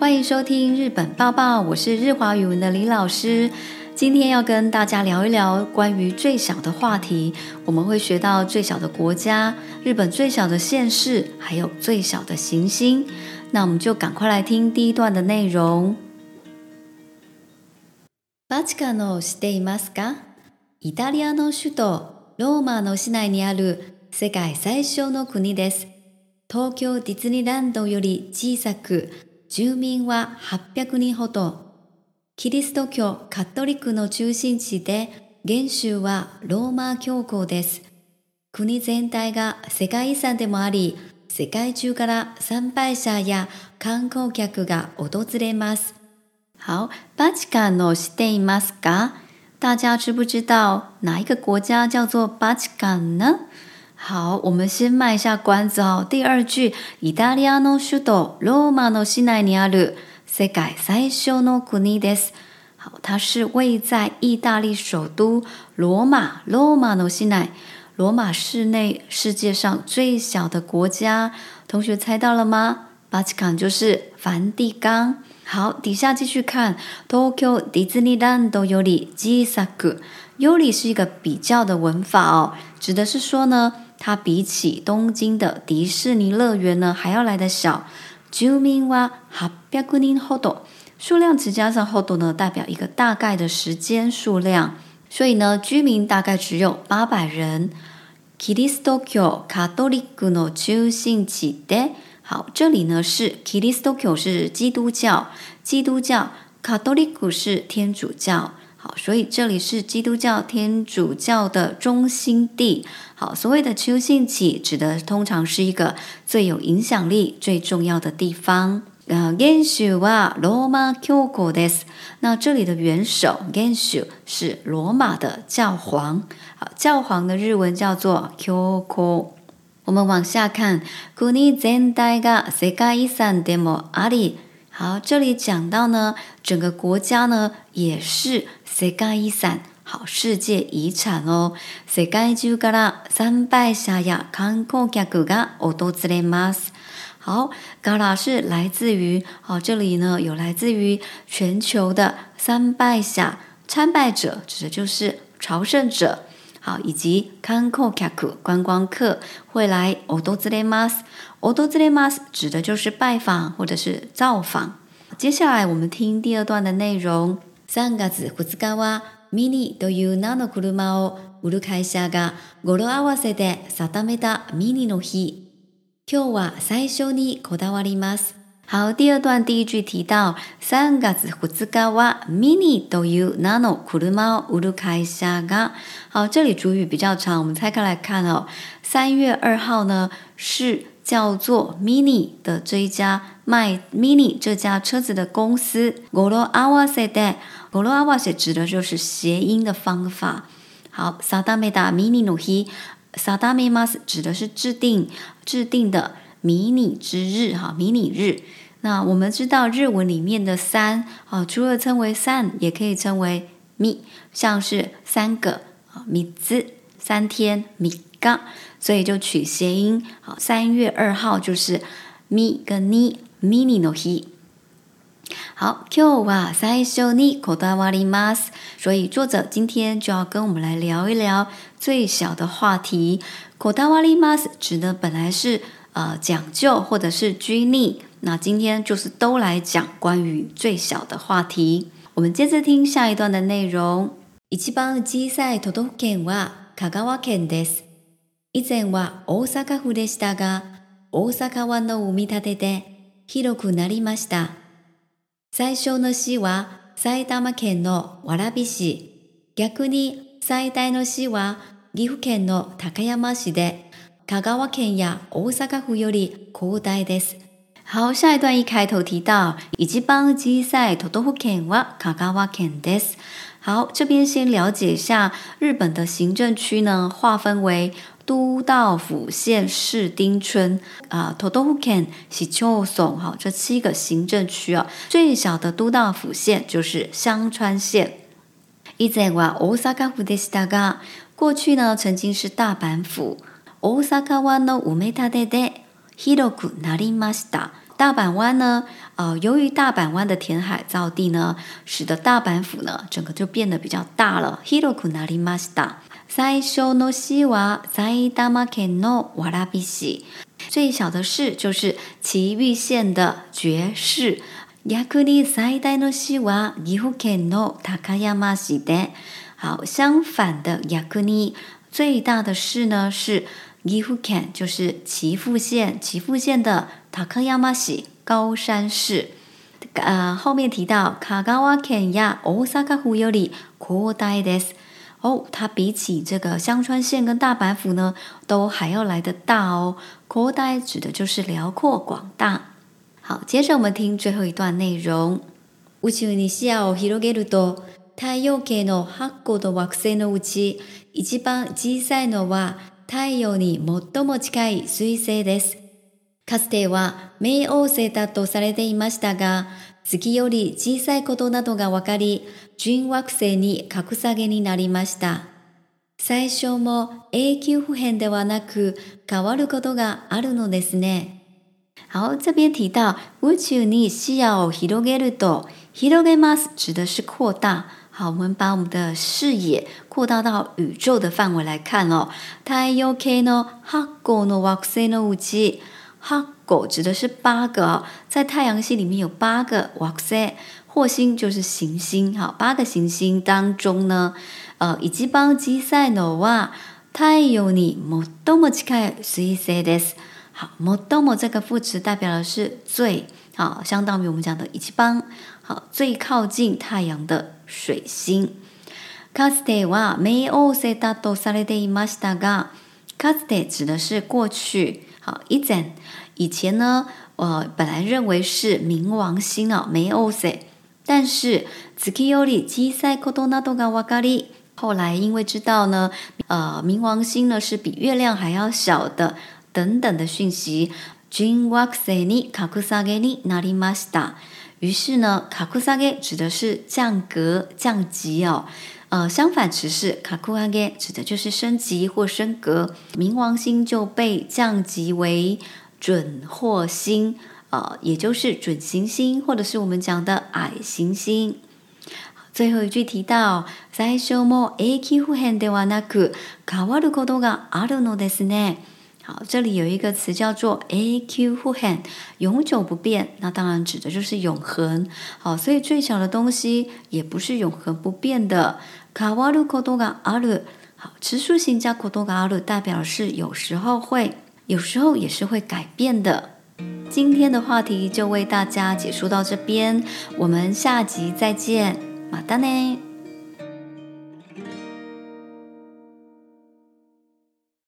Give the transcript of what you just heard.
欢迎收听《日本报报》，我是日华语文的李老师。今天要跟大家聊一聊关于最小的话题。我们会学到最小的国家——日本最小的县市，还有最小的行星。那我们就赶快来听第一段的内容。バチカのしていますか？イタリアの首都ローマの市内にある世界最小の国です。東京ディズニーランドより小さく。住民は800人ほど。キリスト教カトリックの中心地で、元州はローマ教皇です。国全体が世界遺産でもあり、世界中から参拝者や観光客が訪れます。好，バチカンの知っていますか？大家知不知道哪一个国家叫做バチカン呢？好，我们先卖一下关子哦。第二句，イタリアの首都ローマのシナニアル世界最小の国です。好，它是位在意大利首都罗马（罗马マのシナ）。罗马市内，世界上最小的国家，同学猜到了吗？巴基カン就是梵蒂冈。好，底下继续看。トキオディズニランドよりジサク。尤里是一个比较的文法哦，指的是说呢。它比起东京的迪士尼乐园呢，还要来得小。住民は好，标古宁好多，数量词加上好多呢，代表一个大概的时间数量。所以呢，居民大概只有八百人。キリスト教カトリックの中心地待，好，这里呢是キリスト教是基督教，基督教カトリック是天主教。好，所以这里是基督教天主教的中心地。好，所谓的中兴起，指的通常是一个最有影响力、最重要的地方。呃，元首啊，罗马教国的。那这里的元首，元首是罗马的教皇。好，教皇的日文叫做教皇。我们往下看，古尼现代が世界遺産でもあり。好，这里讲到呢，整个国家呢也是世界遗产哦。好，这里是来自于好，这里呢有来自于全球的参拜下参拜者，指的就是朝圣者。好，以及観光客观光客会来訪れます。訪れます指的就是拜访或者是造访。接下来我们听第二段的内容。3月2日はミニという名の車を売る会社が語呂合わせで定めたミニの日。今日は最初にこだわります。好，第二段第一句提到三ガ子胡子ガワミニドユナノクルマウルカイシ好，这里主语比较长，我们拆开来看哦。三月二号呢，是叫做 Mini 的这一家卖 Mini 这家车子的公司。ゴロアワセだ、ゴロアワセ指的就是谐音的方法。好，サダメダミニノヒ、サダメマス指的是制定、制定的。迷你之日，哈，迷你日。那我们知道日文里面的三，啊，除了称为三，也可以称为咪，像是三个啊，咪兹，三天，米刚，所以就取谐音，好，三月二号就是咪跟 mini no he。好，今日は三兄に口だわります，所以作者今天就要跟我们来聊一聊最小的话题，口だわります指的本来是。呃讲究或者是拘泥。那今天就是都来讲关于最小的话题。我们接着听下一段的内容。一番小さい都道府県は香川県です。以前は大阪府でしたが、大阪湾の埋め立てで広くなりました。最初の市は埼玉県の蕨市。逆に最大の市は岐阜県の高山市で香川県や大阪府より広大です。好，下一段一开头提到一番小さ都道府県は香川県です。好，这边先了解一下日本的行政区呢，划分为都道府县市町村啊，都道府县、市、町、村。哈，这七个行政区啊，最小的都道府县就是香川县。以前は大阪府でしたが，过去呢，曾经是大阪府。大阪湾呢，umeita de de Hiroku nari masu da。大阪湾呢，呃，由于大阪湾的填海造地呢，使得大阪府呢，整个就变得比较大了。Hiroku nari masu da。最小的市就是奇遇县的爵士。Yakuni zaidai no shiwa gifu ken no Takayama shi de。好，相反的，Yakuni 最大的市呢是。岐阜县就是岐阜县，岐阜县的高山市。呃，后面提到“かがわや大阪府より広大です”。哦，它比起这个香川县跟大阪府呢，都还要来的大哦。“広大”指的就是辽阔广大。好，接着我们听最后一段内容：“宇宙にありえる多太陽系の8個の惑星のうち一番小さいのは”。太陽に最も近い彗星です。かつては冥王星だとされていましたが、月より小さいことなどが分かり、準惑星に格下げになりました。最初も永久不変ではなく変わることがあるのですね。好，这边提到宇宙に視野を広げると、広げます指的是扩大。好，我们把我们的视野扩大到宇宙的范围来看哦。太陽系呢，八個的惑星塞的物質。八個指的是八哦，在太阳系里面有八个惑星，惑星就是行星。好，八个行星当中呢，呃，一级小さ赛诺は太陽に最も近い水星です。好，最も这个副词代表的是最，好，相当于我们讲的一般。好，最靠近太阳的水星。かつては冥王星だとされていましたが、かつて指的是过去。好，以前以前呢，我、呃、本来认为是冥王星啊，冥王星。但是月より小さいことなどがわかり，后来因为知道呢，呃，冥王星呢是比月亮还要小的等等的讯息，君はそれにカクサゲになりました。于是呢，カクサゲ指的是降格、降级哦。呃，相反词是カクハゲ，指的就是升级或升格。冥王星就被降级为准惑星，呃，也就是准行星，或者是我们讲的矮行星。最后一句提到、さえしゅうもえきふへんではなく、変わることがあるのですね。好，这里有一个词叫做 aq hu han，永久不变，那当然指的就是永恒。好，所以最小的东西也不是永恒不变的。ka walu kodoga aru，好，持续性加 kodoga aru，代表是有时候会有时候也是会改变的。今天的话题就为大家解说到这边，我们下集再见，马达呢？